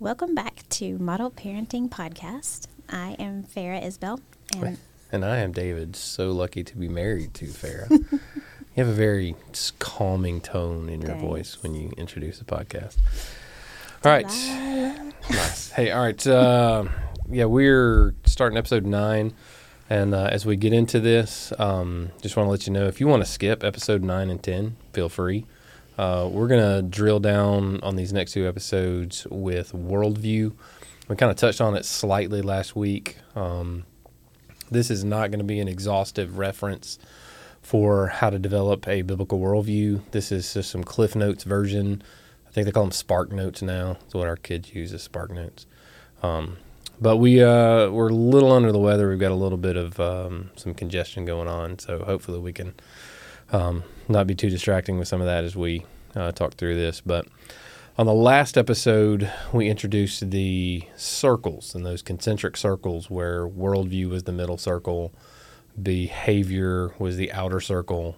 Welcome back to Model Parenting Podcast. I am Farah Isbell, and And I am David, so lucky to be married to Farah. you have a very calming tone in your Thanks. voice when you introduce the podcast. All right. nice. Hey, all right. Uh, yeah, we're starting episode nine. And uh, as we get into this, um, just want to let you know if you want to skip episode nine and 10, feel free. Uh, we're going to drill down on these next two episodes with worldview. We kind of touched on it slightly last week. Um, this is not going to be an exhaustive reference for how to develop a biblical worldview. This is just some Cliff Notes version. I think they call them Spark Notes now. That's what our kids use as Spark Notes. Um, but we uh, we're a little under the weather. We've got a little bit of um, some congestion going on, so hopefully we can um, not be too distracting with some of that as we uh, talk through this. But on the last episode, we introduced the circles and those concentric circles where worldview was the middle circle, behavior was the outer circle,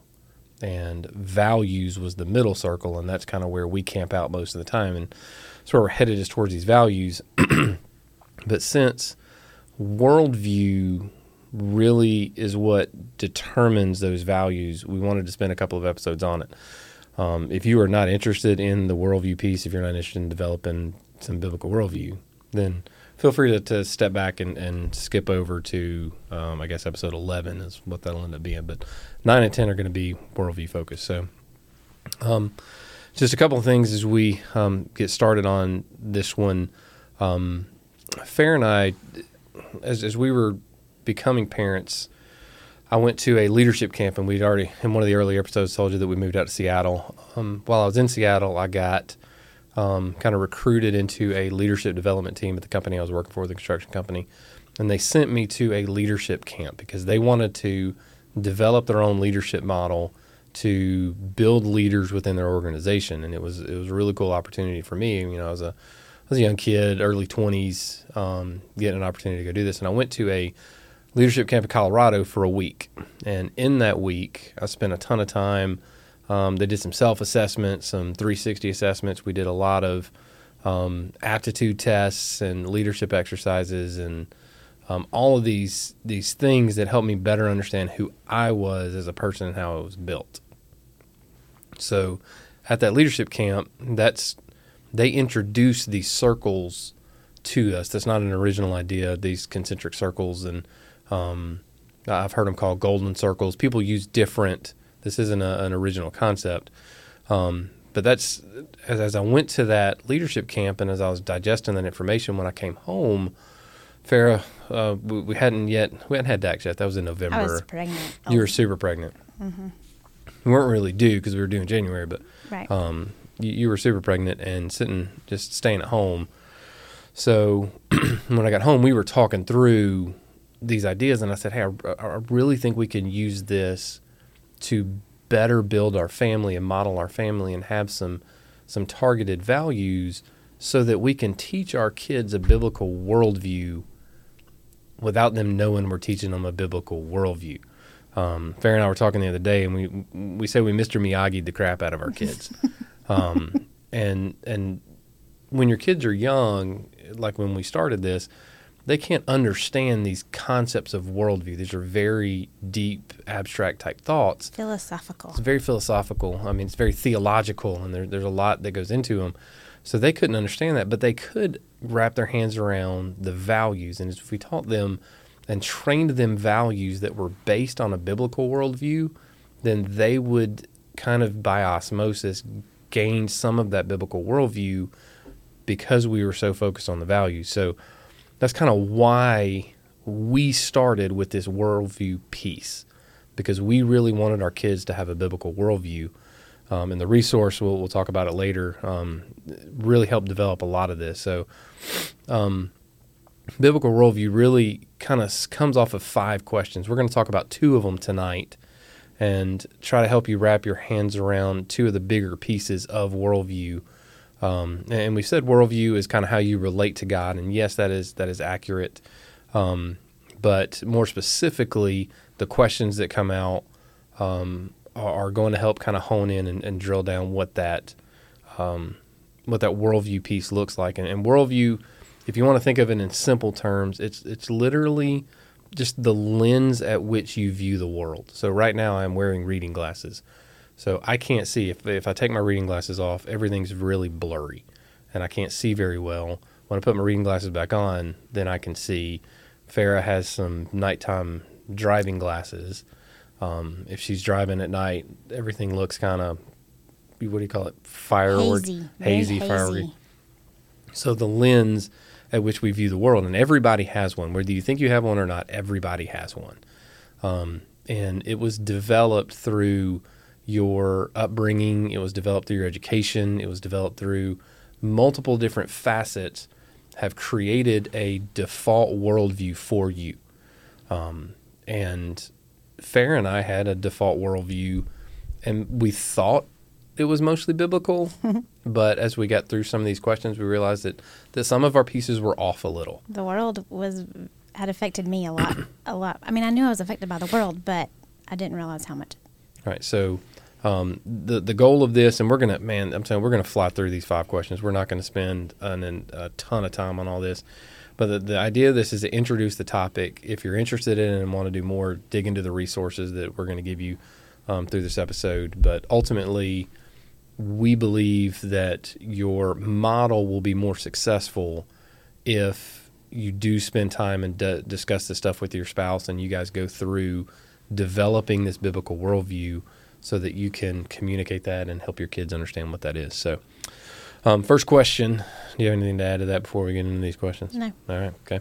and values was the middle circle. And that's kind of where we camp out most of the time. And that's where we're headed is towards these values. but since worldview really is what determines those values, we wanted to spend a couple of episodes on it. Um, if you are not interested in the worldview piece, if you're not interested in developing some biblical worldview, then feel free to, to step back and, and skip over to, um, I guess, episode 11 is what that'll end up being. But 9 and 10 are going to be worldview focused. So, um, just a couple of things as we um, get started on this one. Um, Fair and I, as, as we were becoming parents, I went to a leadership camp, and we'd already in one of the earlier episodes told you that we moved out to Seattle. Um, while I was in Seattle, I got um, kind of recruited into a leadership development team at the company I was working for, the construction company, and they sent me to a leadership camp because they wanted to develop their own leadership model to build leaders within their organization, and it was it was a really cool opportunity for me. You know, I was a I was a young kid, early twenties, um, getting an opportunity to go do this, and I went to a leadership camp in Colorado for a week. And in that week, I spent a ton of time. Um, they did some self assessments, some 360 assessments. We did a lot of um, aptitude tests and leadership exercises, and um, all of these these things that helped me better understand who I was as a person and how I was built. So, at that leadership camp, that's they introduced these circles to us. That's not an original idea. These concentric circles, and um, I've heard them called golden circles. People use different. This isn't a, an original concept, um, but that's as, as I went to that leadership camp and as I was digesting that information when I came home. Farah, uh, we, we hadn't yet we hadn't had Dax yet. That was in November. I was pregnant. You were super pregnant. We weren't really due because we were due in January, but right. um, you, you were super pregnant and sitting just staying at home. So when I got home, we were talking through these ideas, and I said, "Hey, I, I really think we can use this to better build our family and model our family, and have some some targeted values, so that we can teach our kids a biblical worldview without them knowing we're teaching them a biblical worldview." Um, Farrah and I were talking the other day, and we we say we Mr. Miyagi the crap out of our kids, um, and and when your kids are young, like when we started this, they can't understand these concepts of worldview. These are very deep, abstract type thoughts. Philosophical. It's very philosophical. I mean, it's very theological, and there, there's a lot that goes into them. So they couldn't understand that, but they could wrap their hands around the values. And if we taught them and trained them values that were based on a biblical worldview, then they would kind of by osmosis gain some of that biblical worldview because we were so focused on the values. So that's kind of why we started with this worldview piece because we really wanted our kids to have a biblical worldview. Um, and the resource, we'll, we'll talk about it later, um, really helped develop a lot of this. So, um, biblical worldview really kind of comes off of five questions. We're going to talk about two of them tonight and try to help you wrap your hands around two of the bigger pieces of worldview. Um, and we said worldview is kind of how you relate to God, and yes, that is that is accurate. Um, but more specifically, the questions that come out um, are, are going to help kind of hone in and, and drill down what that um, what that worldview piece looks like. And, and worldview, if you want to think of it in simple terms, it's it's literally just the lens at which you view the world. So right now I'm wearing reading glasses. So I can't see if if I take my reading glasses off, everything's really blurry and I can't see very well. When I put my reading glasses back on, then I can see. Farah has some nighttime driving glasses. Um, if she's driving at night, everything looks kind of what do you call it? Firework, Hazy. Hazy, hazy. firework. So the lens at which we view the world, and everybody has one. Whether you think you have one or not, everybody has one. Um, and it was developed through your upbringing. It was developed through your education. It was developed through multiple different facets. Have created a default worldview for you. Um, and Fair and I had a default worldview, and we thought it was mostly biblical. but as we got through some of these questions, we realized that, that some of our pieces were off a little. The world was had affected me a lot. a lot. I mean, I knew I was affected by the world, but I didn't realize how much. All right. So um, the the goal of this, and we're gonna, man, I'm saying we're gonna fly through these five questions. We're not gonna spend an, a ton of time on all this, but the, the idea of this is to introduce the topic. If you're interested in it and want to do more, dig into the resources that we're to give you um, through this episode. But ultimately, we believe that your model will be more successful if you do spend time and d- discuss this stuff with your spouse and you guys go through developing this biblical worldview so that you can communicate that and help your kids understand what that is. So, um, first question Do you have anything to add to that before we get into these questions? No. All right. Okay.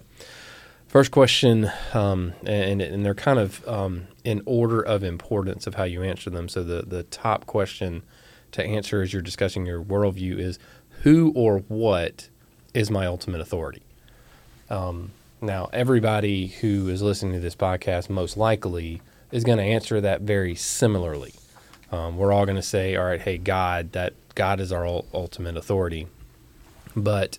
First question, um, and, and they're kind of um, in order of importance of how you answer them. So, the, the top question to answer as you're discussing your worldview is who or what is my ultimate authority? Um, now, everybody who is listening to this podcast most likely is going to answer that very similarly. Um, we're all going to say, "All right, hey, God, that God is our ul- ultimate authority." But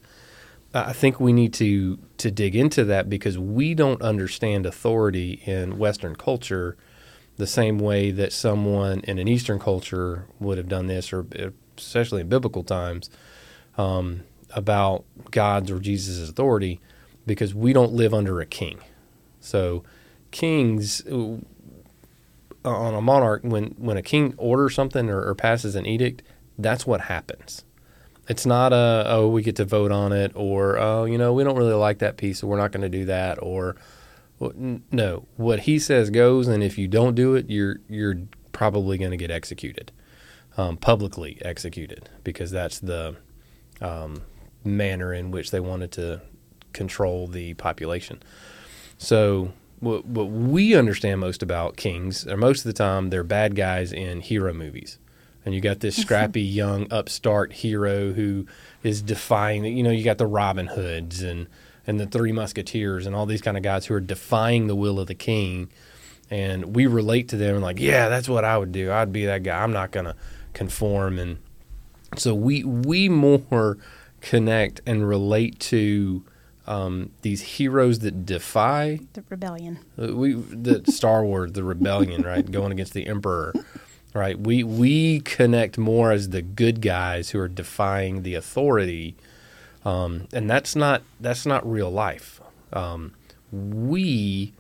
I think we need to to dig into that because we don't understand authority in Western culture the same way that someone in an Eastern culture would have done this, or especially in biblical times, um, about God's or Jesus' authority, because we don't live under a king. So, kings on a monarch, when when a king orders something or, or passes an edict, that's what happens. It's not a oh we get to vote on it or oh you know we don't really like that piece so we're not going to do that or no what he says goes and if you don't do it you're you're probably going to get executed um, publicly executed because that's the um, manner in which they wanted to control the population. So what what we understand most about kings are most of the time they're bad guys in hero movies. And you got this scrappy young upstart hero who is defying you know, you got the Robin Hoods and and the Three Musketeers and all these kind of guys who are defying the will of the king. And we relate to them and like, yeah, that's what I would do. I'd be that guy. I'm not gonna conform and so we we more connect and relate to um, these heroes that defy The rebellion. uh, we the Star Wars, the rebellion, right, going against the Emperor, right. We we connect more as the good guys who are defying the authority, um, and that's not that's not real life. Um, we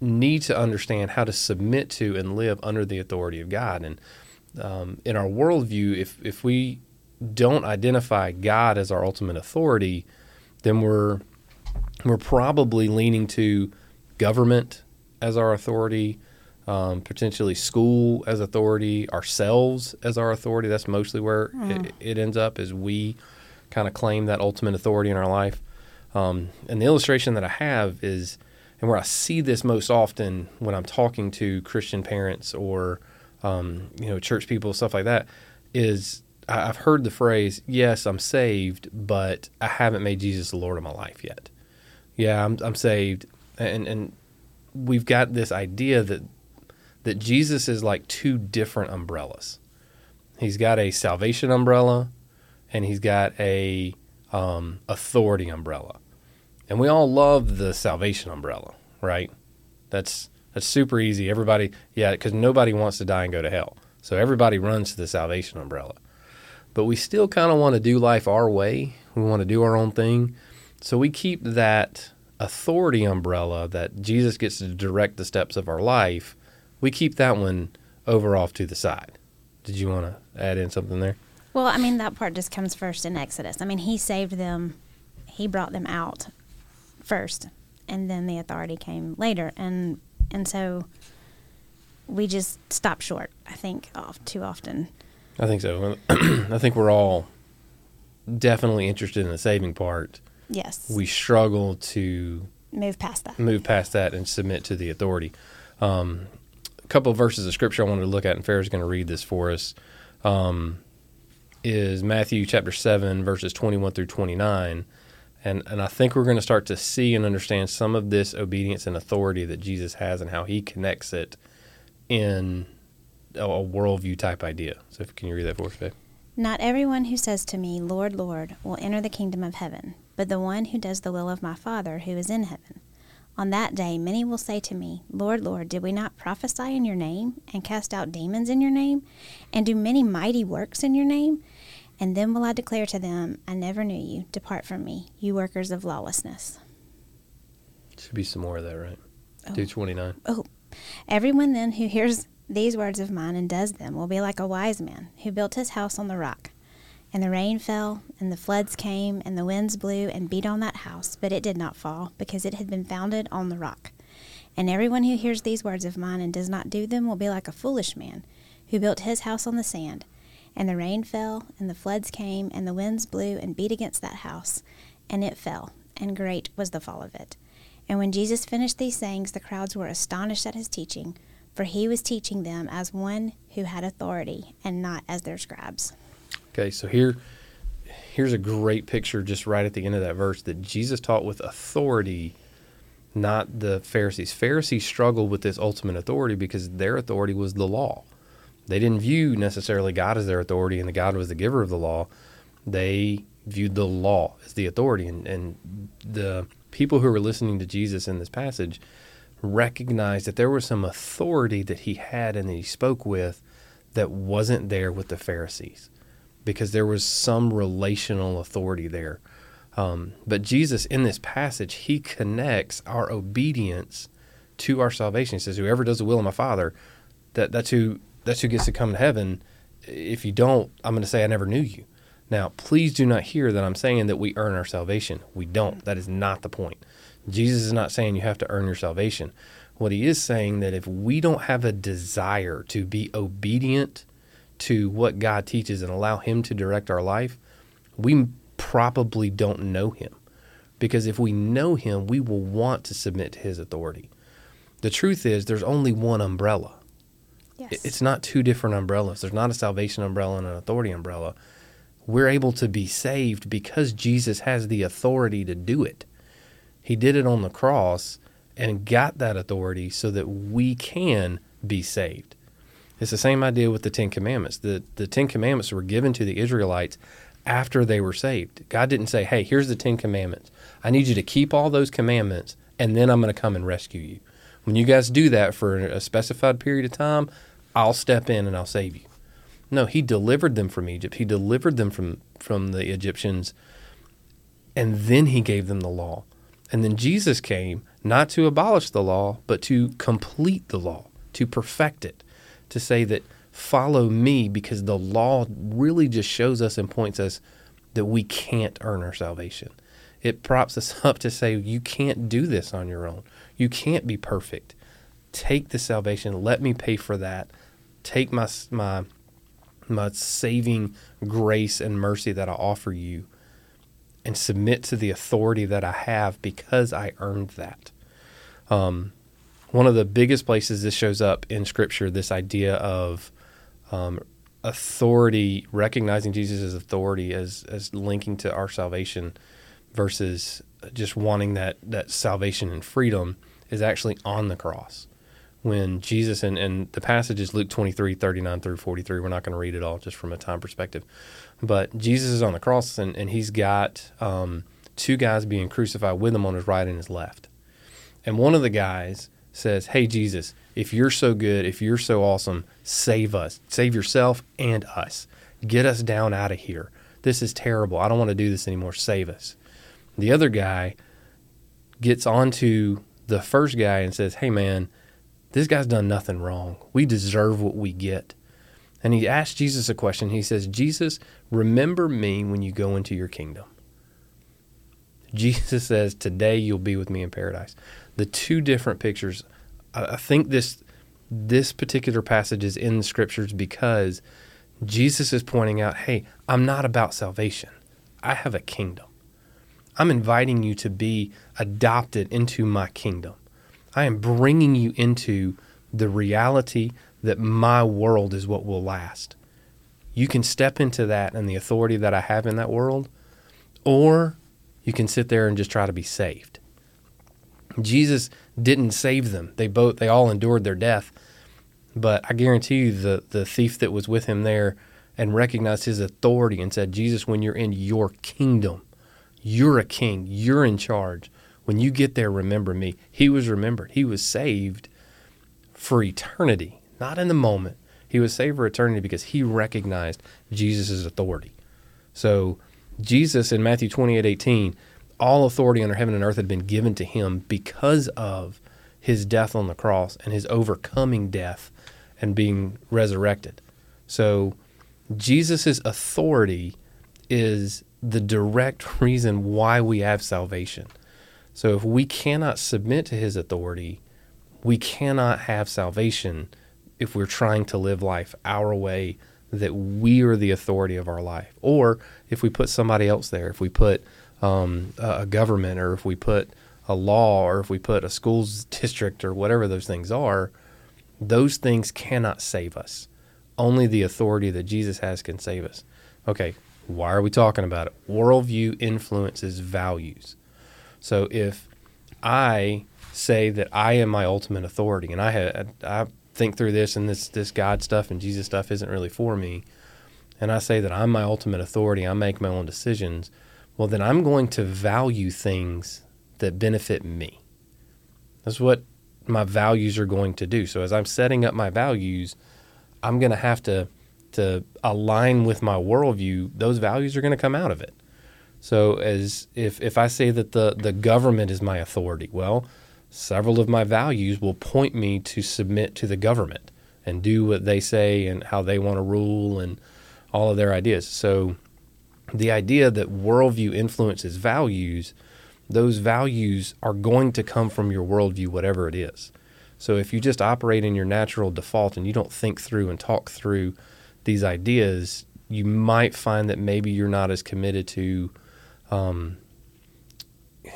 need to understand how to submit to and live under the authority of God, and um, in our worldview, if if we don't identify God as our ultimate authority, then we're we're probably leaning to government as our authority, um, potentially school as authority, ourselves as our authority. That's mostly where it, it ends up, is we kind of claim that ultimate authority in our life. Um, and the illustration that I have is, and where I see this most often when I'm talking to Christian parents or um, you know church people, stuff like that, is I've heard the phrase, "Yes, I'm saved, but I haven't made Jesus the Lord of my life yet." Yeah, I'm I'm saved, and and we've got this idea that that Jesus is like two different umbrellas. He's got a salvation umbrella, and he's got a um, authority umbrella, and we all love the salvation umbrella, right? That's that's super easy. Everybody, yeah, because nobody wants to die and go to hell, so everybody runs to the salvation umbrella. but we still kind of want to do life our way. We want to do our own thing. So we keep that authority umbrella that Jesus gets to direct the steps of our life. We keep that one over off to the side. Did you want to add in something there? Well, I mean, that part just comes first in Exodus. I mean, he saved them, he brought them out first, and then the authority came later. And, and so we just stop short, I think, off too often. I think so. I think we're all definitely interested in the saving part. Yes. We struggle to move past that. Move past that and submit to the authority. Um, a couple of verses of scripture I wanted to look at, and Farrah's going to read this for us. Um, is Matthew chapter 7, verses 21 through 29. And, and I think we're going to start to see and understand some of this obedience and authority that Jesus has and how he connects it in a, a worldview type idea. So, if, can you read that for us, babe? Not everyone who says to me, Lord, Lord, will enter the kingdom of heaven, but the one who does the will of my Father who is in heaven. On that day, many will say to me, Lord, Lord, did we not prophesy in your name, and cast out demons in your name, and do many mighty works in your name? And then will I declare to them, I never knew you. Depart from me, you workers of lawlessness. Should be some more of that, right? Oh. 229. Oh. Everyone then who hears these words of mine and does them will be like a wise man who built his house on the rock. And the rain fell, and the floods came, and the winds blew and beat on that house, but it did not fall, because it had been founded on the rock. And everyone who hears these words of mine and does not do them will be like a foolish man, who built his house on the sand. And the rain fell, and the floods came, and the winds blew and beat against that house, and it fell, and great was the fall of it. And when Jesus finished these sayings, the crowds were astonished at his teaching, for he was teaching them as one who had authority, and not as their scribes. Okay, so here here's a great picture just right at the end of that verse that Jesus taught with authority, not the Pharisees. Pharisees struggled with this ultimate authority because their authority was the law. They didn't view necessarily God as their authority and the God was the giver of the law. They viewed the law as the authority. And, and the people who were listening to Jesus in this passage recognized that there was some authority that he had and that he spoke with that wasn't there with the Pharisees because there was some relational authority there. Um, but Jesus, in this passage, he connects our obedience to our salvation. He says, "Whoever does the will of my Father, that that's who that's who gets to come to heaven. If you don't, I'm going to say I never knew you." Now, please do not hear that I'm saying that we earn our salvation. We don't. That is not the point. Jesus is not saying you have to earn your salvation. What he is saying that if we don't have a desire to be obedient to what God teaches and allow Him to direct our life, we probably don't know Him. Because if we know Him, we will want to submit to His authority. The truth is, there's only one umbrella. Yes. It's not two different umbrellas. There's not a salvation umbrella and an authority umbrella. We're able to be saved because Jesus has the authority to do it. He did it on the cross and got that authority so that we can be saved. It's the same idea with the Ten Commandments. The, the Ten Commandments were given to the Israelites after they were saved. God didn't say, hey, here's the Ten Commandments. I need you to keep all those commandments, and then I'm going to come and rescue you. When you guys do that for a specified period of time, I'll step in and I'll save you. No, he delivered them from Egypt. He delivered them from, from the Egyptians, and then he gave them the law. And then Jesus came not to abolish the law, but to complete the law, to perfect it to say that follow me because the law really just shows us and points us that we can't earn our salvation. It props us up to say, you can't do this on your own. You can't be perfect. Take the salvation. Let me pay for that. Take my, my, my saving grace and mercy that I offer you and submit to the authority that I have because I earned that. Um, one of the biggest places this shows up in Scripture, this idea of um, authority, recognizing Jesus authority as as linking to our salvation versus just wanting that that salvation and freedom is actually on the cross. When Jesus and, and the passage is Luke 23, 39 through 43. We're not going to read it all just from a time perspective. But Jesus is on the cross and, and he's got um, two guys being crucified with him on his right and his left. And one of the guys says, Hey, Jesus, if you're so good, if you're so awesome, save us. Save yourself and us. Get us down out of here. This is terrible. I don't want to do this anymore. Save us. The other guy gets onto the first guy and says, Hey, man, this guy's done nothing wrong. We deserve what we get. And he asks Jesus a question. He says, Jesus, remember me when you go into your kingdom. Jesus says, Today you'll be with me in paradise. The two different pictures, I think this this particular passage is in the scriptures because Jesus is pointing out, hey, I'm not about salvation. I have a kingdom. I'm inviting you to be adopted into my kingdom. I am bringing you into the reality that my world is what will last. You can step into that and the authority that I have in that world, or you can sit there and just try to be saved. Jesus didn't save them. They both they all endured their death. But I guarantee you the the thief that was with him there and recognized his authority and said, Jesus, when you're in your kingdom, you're a king, you're in charge. When you get there, remember me. He was remembered. He was saved for eternity, not in the moment. He was saved for eternity because he recognized Jesus' authority. So Jesus in Matthew 28 18, all authority under heaven and earth had been given to him because of his death on the cross and his overcoming death and being resurrected. So Jesus' authority is the direct reason why we have salvation. So if we cannot submit to his authority, we cannot have salvation if we're trying to live life our way that we are the authority of our life. Or if we put somebody else there, if we put um, a government, or if we put a law, or if we put a schools district, or whatever those things are, those things cannot save us. Only the authority that Jesus has can save us. Okay, why are we talking about it? Worldview influences values. So if I say that I am my ultimate authority, and I had I think through this and this this God stuff and Jesus stuff isn't really for me, and I say that I'm my ultimate authority, I make my own decisions, well then I'm going to value things that benefit me. That's what my values are going to do. So as I'm setting up my values, I'm going to have to to align with my worldview. Those values are going to come out of it. So as if if I say that the the government is my authority, well, several of my values will point me to submit to the government and do what they say and how they want to rule and all of their ideas. So the idea that worldview influences values, those values are going to come from your worldview, whatever it is. So if you just operate in your natural default and you don't think through and talk through these ideas, you might find that maybe you're not as committed to. Um,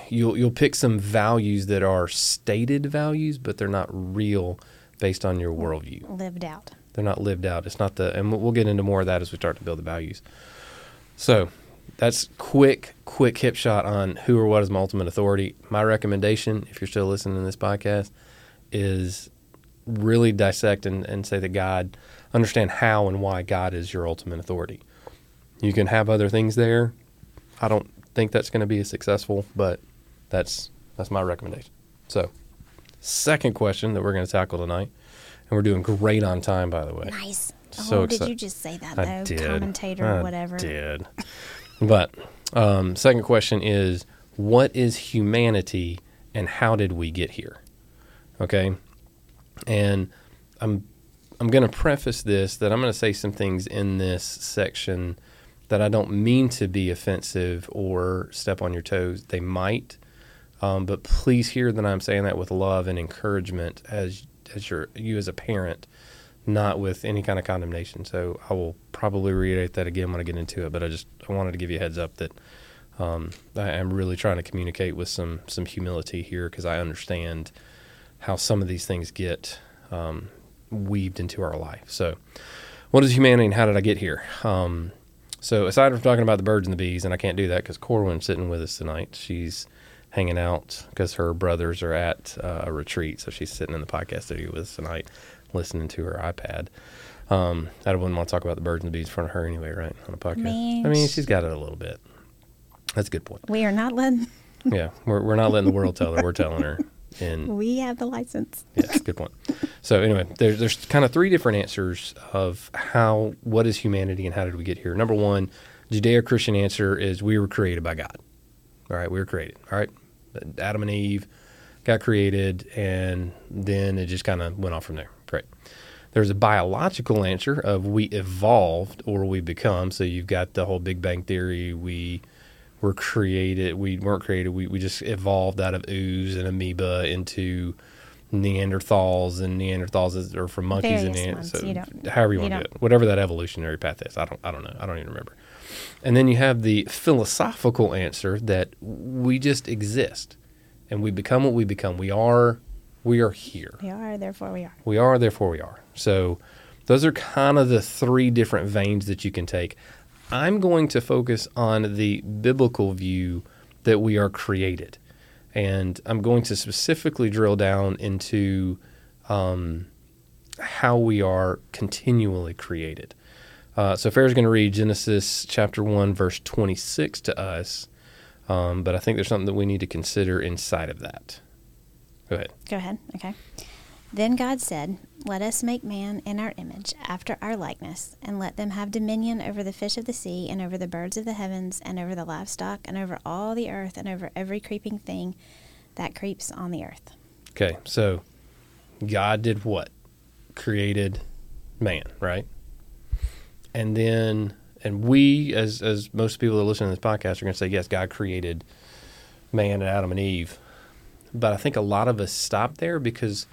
you'll you'll pick some values that are stated values, but they're not real based on your worldview. Lived out. They're not lived out. It's not the, and we'll get into more of that as we start to build the values. So that's quick, quick hip shot on who or what is my ultimate authority. My recommendation, if you're still listening to this podcast, is really dissect and, and say that God, understand how and why God is your ultimate authority. You can have other things there. I don't think that's going to be as successful, but that's that's my recommendation. So, second question that we're going to tackle tonight, and we're doing great on time, by the way. Nice. So oh, did you just say that I though? did. Commentator I or whatever. I did. but um, second question is, what is humanity, and how did we get here? Okay, and I'm I'm going to preface this that I'm going to say some things in this section that I don't mean to be offensive or step on your toes. They might, um, but please hear that I'm saying that with love and encouragement as as your you as a parent, not with any kind of condemnation. So I will probably reiterate that again when I get into it. But I just I wanted to give you a heads up that um, I am really trying to communicate with some some humility here because I understand how some of these things get um, weaved into our life. So, what is humanity and how did I get here? Um, so, aside from talking about the birds and the bees, and I can't do that because Corwin's sitting with us tonight. She's hanging out because her brothers are at uh, a retreat. So, she's sitting in the podcast studio with us tonight, listening to her iPad. Um, I wouldn't want to talk about the birds and the bees in front of her anyway, right? On a podcast. Man, I mean, she's got it a little bit. That's a good point. We are not letting. Yeah, we're, we're not letting the world tell her. We're telling her. And We have the license. yeah, good point. So anyway, there's there's kind of three different answers of how what is humanity and how did we get here. Number one, Judeo-Christian answer is we were created by God. All right, we were created. All right, Adam and Eve got created, and then it just kind of went off from there. Great. There's a biological answer of we evolved or we become. So you've got the whole Big Bang theory. We were created. We weren't created. We, we just evolved out of ooze and amoeba into Neanderthals and Neanderthals are from monkeys and Various Neanderthals. ones. You however you, you want to do it, whatever that evolutionary path is. I don't. I don't know. I don't even remember. And then you have the philosophical answer that we just exist, and we become what we become. We are. We are here. We are, therefore we are. We are, therefore we are. So those are kind of the three different veins that you can take. I'm going to focus on the biblical view that we are created. And I'm going to specifically drill down into um, how we are continually created. Uh, so Farrah's going to read Genesis chapter 1, verse 26 to us. Um, but I think there's something that we need to consider inside of that. Go ahead. Go ahead. Okay. Then God said, Let us make man in our image, after our likeness, and let them have dominion over the fish of the sea, and over the birds of the heavens, and over the livestock, and over all the earth, and over every creeping thing that creeps on the earth. Okay, so God did what? Created man, right? And then, and we, as as most people that listen to this podcast, are going to say, yes, God created man and Adam and Eve. But I think a lot of us stop there because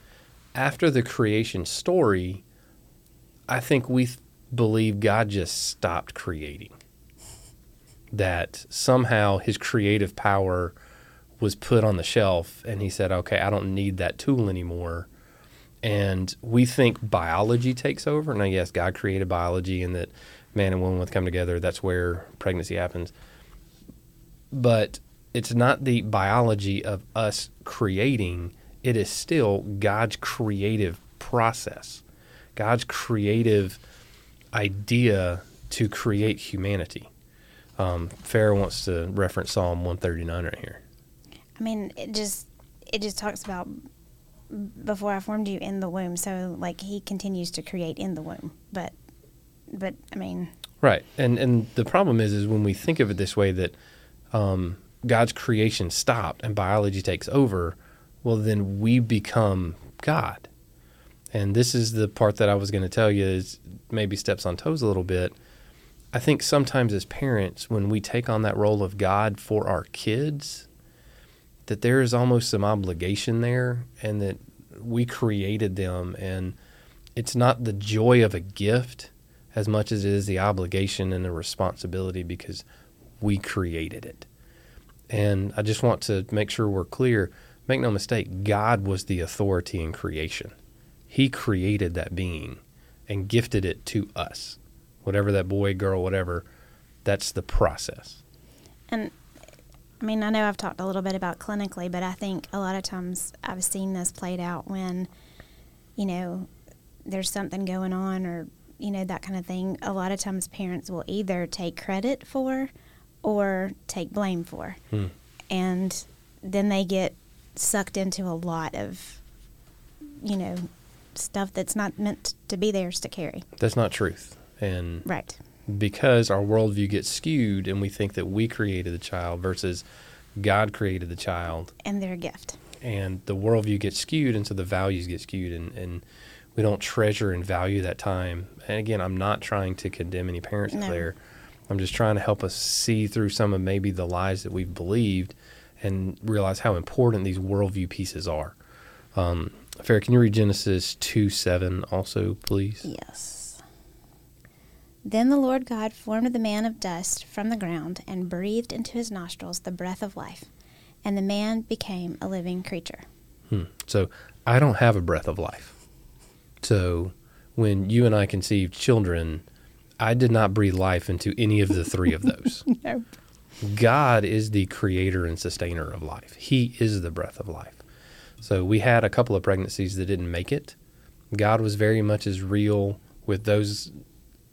after the creation story, I think we th- believe God just stopped creating. That somehow his creative power was put on the shelf and he said, okay, I don't need that tool anymore. And we think biology takes over. Now, yes, God created biology and that man and woman would come together. That's where pregnancy happens. But it's not the biology of us creating, it is still God's creative process, God's creative idea to create humanity. Um, Farrah wants to reference Psalm 139 right here. I mean, it just it just talks about before I formed you in the womb. So like he continues to create in the womb. But but I mean, Right, and and the problem is, is when we think of it this way that um, God's creation stopped and biology takes over, well, then we become God. And this is the part that I was going to tell you is maybe steps on toes a little bit. I think sometimes as parents, when we take on that role of God for our kids, that there is almost some obligation there, and that we created them, and it's not the joy of a gift as much as it is the obligation and the responsibility because we created it. And I just want to make sure we're clear. Make no mistake, God was the authority in creation. He created that being and gifted it to us. Whatever that boy, girl, whatever, that's the process. and I mean, I know I've talked a little bit about clinically, but I think a lot of times I've seen this played out when, you know, there's something going on or, you know, that kind of thing. A lot of times parents will either take credit for or take blame for. Hmm. And then they get sucked into a lot of, you know, stuff that's not meant to be theirs to carry. That's not truth. And Right. because our worldview gets skewed and we think that we created the child versus God created the child, And their gift. and the worldview gets skewed, and so the values get skewed, and, and we don't treasure and value that time. And again, I'm not trying to condemn any parents out No. there. I'm just trying to help us see through some of maybe the lies that we've believed and realize how important these worldview pieces are. Um, Farrah, can you read Genesis 2 7 also, please? Yes. Then the Lord God formed the man of dust from the ground and breathed into his nostrils the breath of life, and the man became a living creature. Hmm. So I don't have a breath of life. So when you and I conceived children, I did not breathe life into any of the three of those. Nope. God is the creator and sustainer of life. He is the breath of life. So we had a couple of pregnancies that didn't make it. God was very much as real with those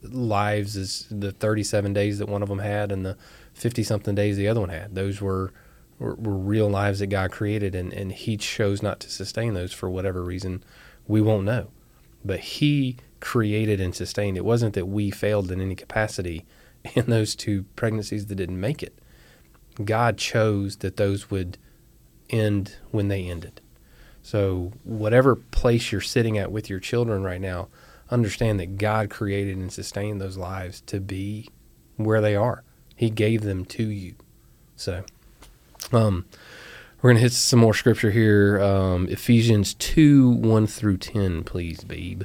lives as the 37 days that one of them had and the 50 something days the other one had. Those were were, were real lives that God created, and, and He chose not to sustain those for whatever reason we won't know. But He created and sustained. It wasn't that we failed in any capacity in those two pregnancies that didn't make it. God chose that those would end when they ended. So, whatever place you're sitting at with your children right now, understand that God created and sustained those lives to be where they are. He gave them to you. So, um, we're going to hit some more scripture here. Um, Ephesians 2 1 through 10, please, babe.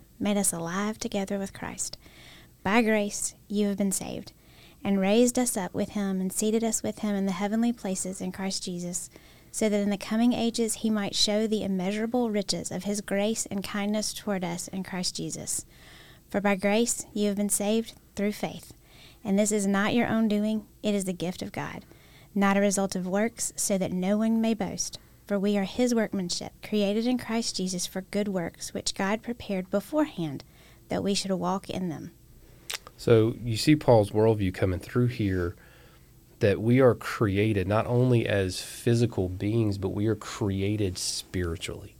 made us alive together with Christ. By grace you have been saved, and raised us up with him, and seated us with him in the heavenly places in Christ Jesus, so that in the coming ages he might show the immeasurable riches of his grace and kindness toward us in Christ Jesus. For by grace you have been saved through faith, and this is not your own doing, it is the gift of God, not a result of works, so that no one may boast. For we are his workmanship, created in Christ Jesus for good works, which God prepared beforehand that we should walk in them. So you see Paul's worldview coming through here that we are created not only as physical beings, but we are created spiritually.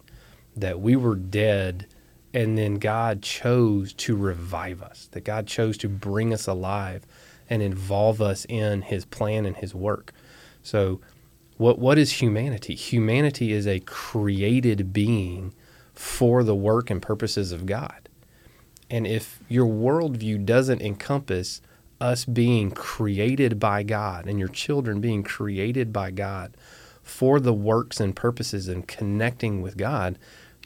That we were dead and then God chose to revive us, that God chose to bring us alive and involve us in his plan and his work. So what what is humanity? Humanity is a created being for the work and purposes of God. And if your worldview doesn't encompass us being created by God and your children being created by God for the works and purposes and connecting with God,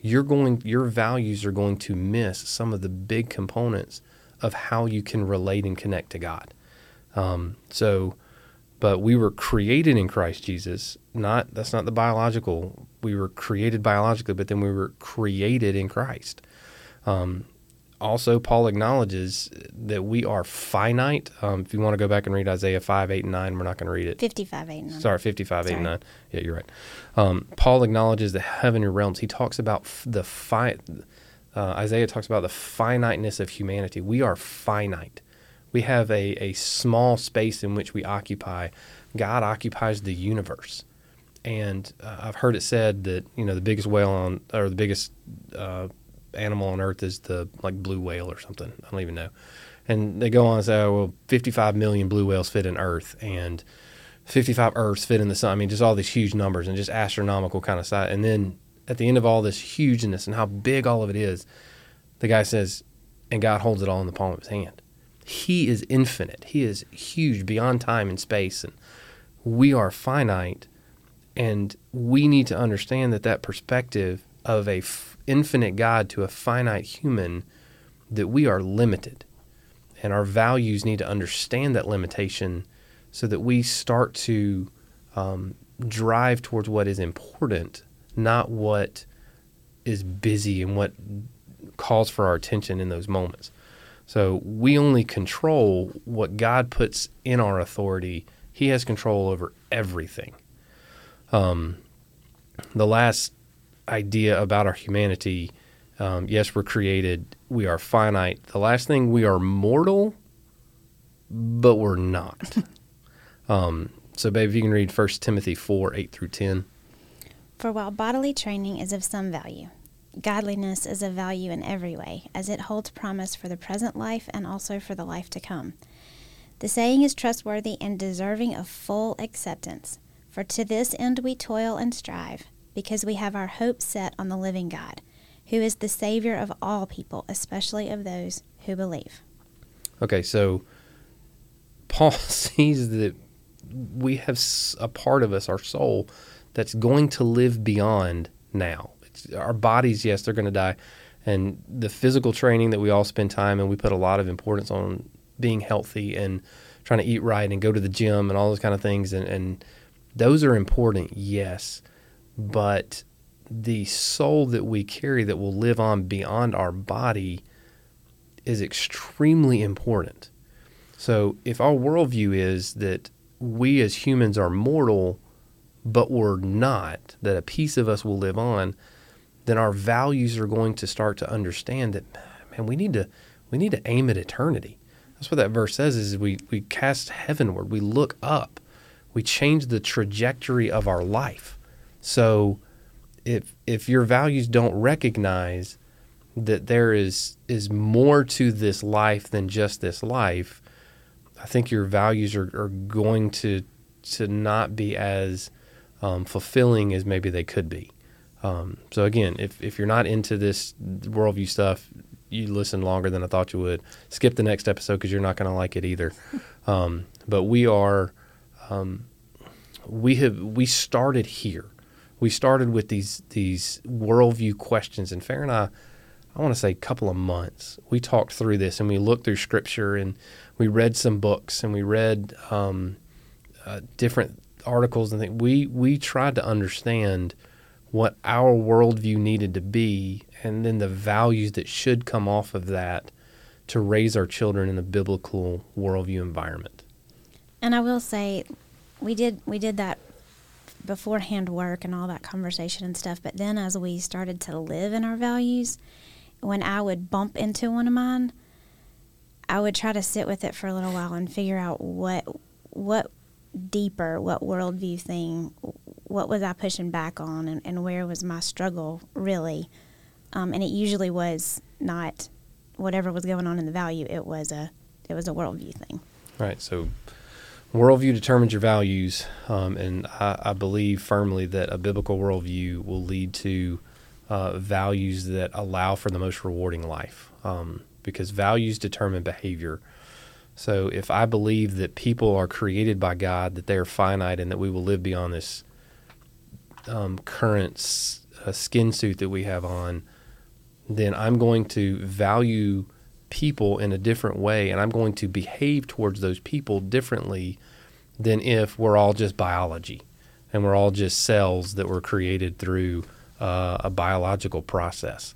you're going your values are going to miss some of the big components of how you can relate and connect to God. Um, so but we were created in Christ Jesus. Not that's not the biological. We were created biologically, but then we were created in Christ. Um, also, Paul acknowledges that we are finite. Um, if you want to go back and read Isaiah 5, 8, and 9, we're not going to read it. 55, 8, and 9. Sorry, 55, Sorry. 8, and 9. Yeah, you're right. Um, Paul acknowledges the heavenly realms. He talks about the fi- uh, Isaiah talks about the finiteness of humanity. We are finite we have a, a small space in which we occupy. God occupies the universe. And uh, I've heard it said that, you know, the biggest whale on, or the biggest uh, animal on earth is the, like, blue whale or something. I don't even know. And they go on and say, oh, well, 55 million blue whales fit in Earth and 55 Earths fit in the sun. I mean, just all these huge numbers and just astronomical kind of size. And then at the end of all this hugeness and how big all of it is, the guy says, and God holds it all in the palm of his hand. He is infinite. He is huge beyond time and space, and we are finite. And we need to understand that that perspective of a f- infinite God to a finite human, that we are limited, and our values need to understand that limitation, so that we start to um, drive towards what is important, not what is busy and what calls for our attention in those moments. So we only control what God puts in our authority. He has control over everything. Um, the last idea about our humanity um, yes, we're created, we are finite. The last thing, we are mortal, but we're not. um, so, babe, if you can read 1 Timothy 4 8 through 10. For while bodily training is of some value, Godliness is of value in every way, as it holds promise for the present life and also for the life to come. The saying is trustworthy and deserving of full acceptance. For to this end we toil and strive, because we have our hope set on the living God, who is the Savior of all people, especially of those who believe. Okay, so Paul sees that we have a part of us, our soul, that's going to live beyond now our bodies, yes, they're going to die. And the physical training that we all spend time and we put a lot of importance on being healthy and trying to eat right and go to the gym and all those kind of things and, and those are important, yes, but the soul that we carry that will live on beyond our body is extremely important. So, if our worldview is that we as humans are mortal, but we're not, that a piece of us will live on, then our values are going to start to understand that, man, we need to we need to aim at eternity. That's what that verse says is we, we cast heavenward, we look up, we change the trajectory of our life. So if if your values don't recognize that there is is more to this life than just this life, I think your values are, are going to to not be as um, fulfilling as maybe they could be. Um, so again, if if you're not into this worldview stuff, you listen longer than I thought you would. Skip the next episode because you're not going to like it either. Um, but we are, um, we have we started here. We started with these these worldview questions, and Fair and I, I want to say, a couple of months. We talked through this, and we looked through Scripture, and we read some books, and we read um, uh, different articles, and things. We we tried to understand what our worldview needed to be, and then the values that should come off of that to raise our children in a biblical worldview environment. And I will say, we did we did that beforehand work and all that conversation and stuff. But then as we started to live in our values, when I would bump into one of mine, I would try to sit with it for a little while and figure out what what deeper, what worldview thing what was I pushing back on and, and where was my struggle really? Um, and it usually was not whatever was going on in the value. It was a it was a worldview thing. Right. So worldview determines your values, um, and I, I, believe firmly that a biblical worldview will lead to uh, values that allow for the most rewarding life. Um, because values determine behavior. So if I believe that people are created by God, that they are finite, and that we will live beyond this um, current uh, skin suit that we have on, then I'm going to value people in a different way and I'm going to behave towards those people differently than if we're all just biology and we're all just cells that were created through uh, a biological process.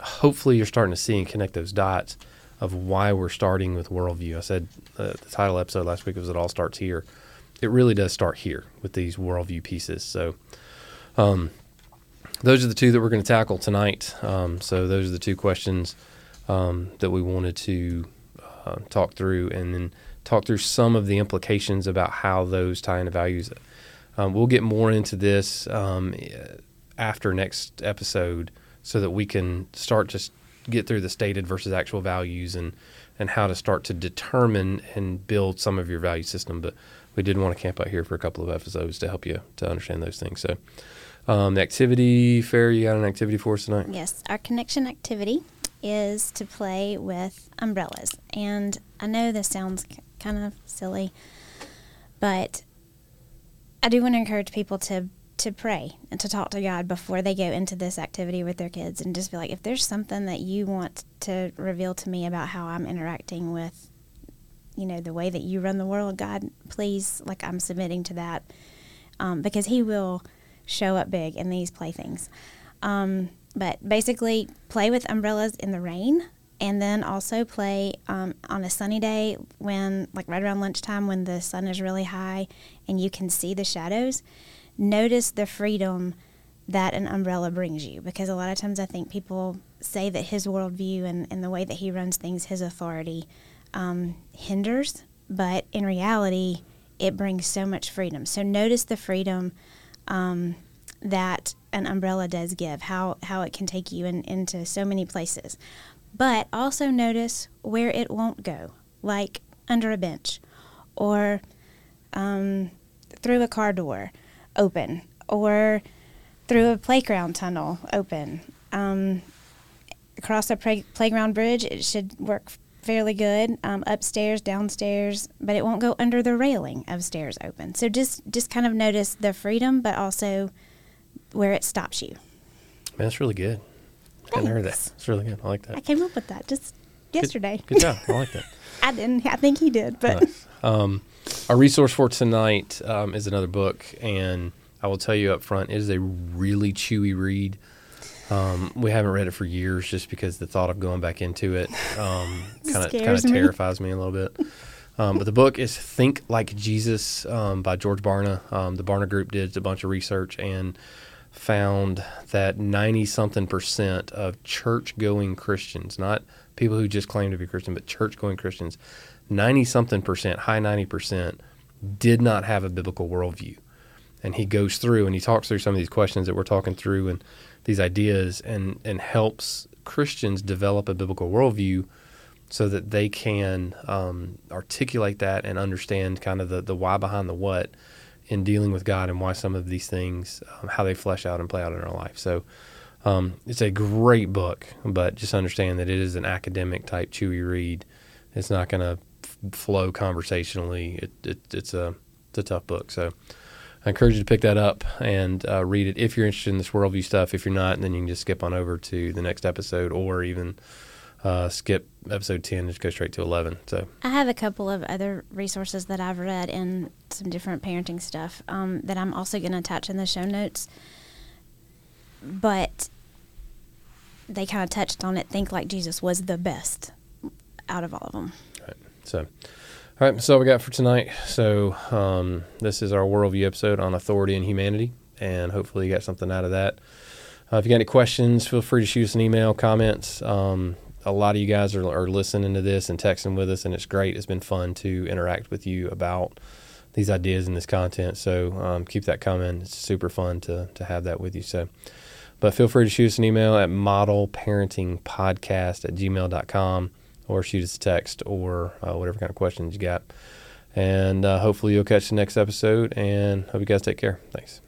Hopefully, you're starting to see and connect those dots of why we're starting with worldview. I said uh, the title episode last week was It All Starts Here. It really does start here with these worldview pieces. So, um, those are the two that we're going to tackle tonight. Um, so those are the two questions um, that we wanted to uh, talk through, and then talk through some of the implications about how those tie into values. Um, we'll get more into this um, after next episode, so that we can start to get through the stated versus actual values and and how to start to determine and build some of your value system. But we did want to camp out here for a couple of episodes to help you to understand those things. So. Um, the activity fair, you got an activity for us tonight? Yes, our connection activity is to play with umbrellas. And I know this sounds kind of silly, but I do want to encourage people to to pray and to talk to God before they go into this activity with their kids and just be like if there's something that you want to reveal to me about how I'm interacting with you know the way that you run the world God please like I'm submitting to that um, because he will show up big in these playthings. Um, but basically, play with umbrellas in the rain, and then also play um, on a sunny day when, like right around lunchtime, when the sun is really high and you can see the shadows. Notice the freedom that an umbrella brings you, because a lot of times I think people say that his worldview and, and the way that he runs things, his authority, um, hinders, but in reality, it brings so much freedom. So notice the freedom um, that an umbrella does give, how, how it can take you in, into so many places. But also notice where it won't go, like under a bench or um, through a car door open or through a playground tunnel open. Um, across a play- playground bridge, it should work fairly good um, upstairs downstairs but it won't go under the railing of stairs open. So just just kind of notice the freedom but also where it stops you. Man, that's really good. I hadn't heard that. It's really good. I like that. I came up with that just yesterday. good, good job. I like that. I didn't i think he did but nice. um, our resource for tonight um, is another book, and I will tell you up front, it is a really chewy read. Um, we haven't read it for years, just because the thought of going back into it kind of kind of terrifies me a little bit. Um, but the book is Think Like Jesus um, by George Barna. Um, the Barna Group did a bunch of research and found that 90 something percent of church going Christians, not people who just claim to be Christian, but church going Christians, 90 something percent, high 90 percent, did not have a biblical worldview. And he goes through and he talks through some of these questions that we're talking through and these ideas and, and helps Christians develop a biblical worldview so that they can um, articulate that and understand kind of the, the why behind the what in dealing with God and why some of these things, um, how they flesh out and play out in our life. So um, it's a great book, but just understand that it is an academic type chewy read. It's not going to flow conversationally. It, it, it's a it's a tough book. So I encourage you to pick that up and uh, read it if you're interested in this worldview stuff. If you're not, then you can just skip on over to the next episode or even uh, skip episode 10 and just go straight to 11. So I have a couple of other resources that I've read and some different parenting stuff um, that I'm also going to attach in the show notes. But they kind of touched on it. Think like Jesus was the best out of all of them. So, all right, all we got for tonight. So, um, this is our worldview episode on authority and humanity, and hopefully, you got something out of that. Uh, if you got any questions, feel free to shoot us an email, comments. Um, a lot of you guys are, are listening to this and texting with us, and it's great. It's been fun to interact with you about these ideas and this content. So, um, keep that coming. It's super fun to, to have that with you. So, but feel free to shoot us an email at modelparentingpodcast at gmail.com or shoot us a text or uh, whatever kind of questions you got. And uh, hopefully you'll catch the next episode and hope you guys take care. Thanks.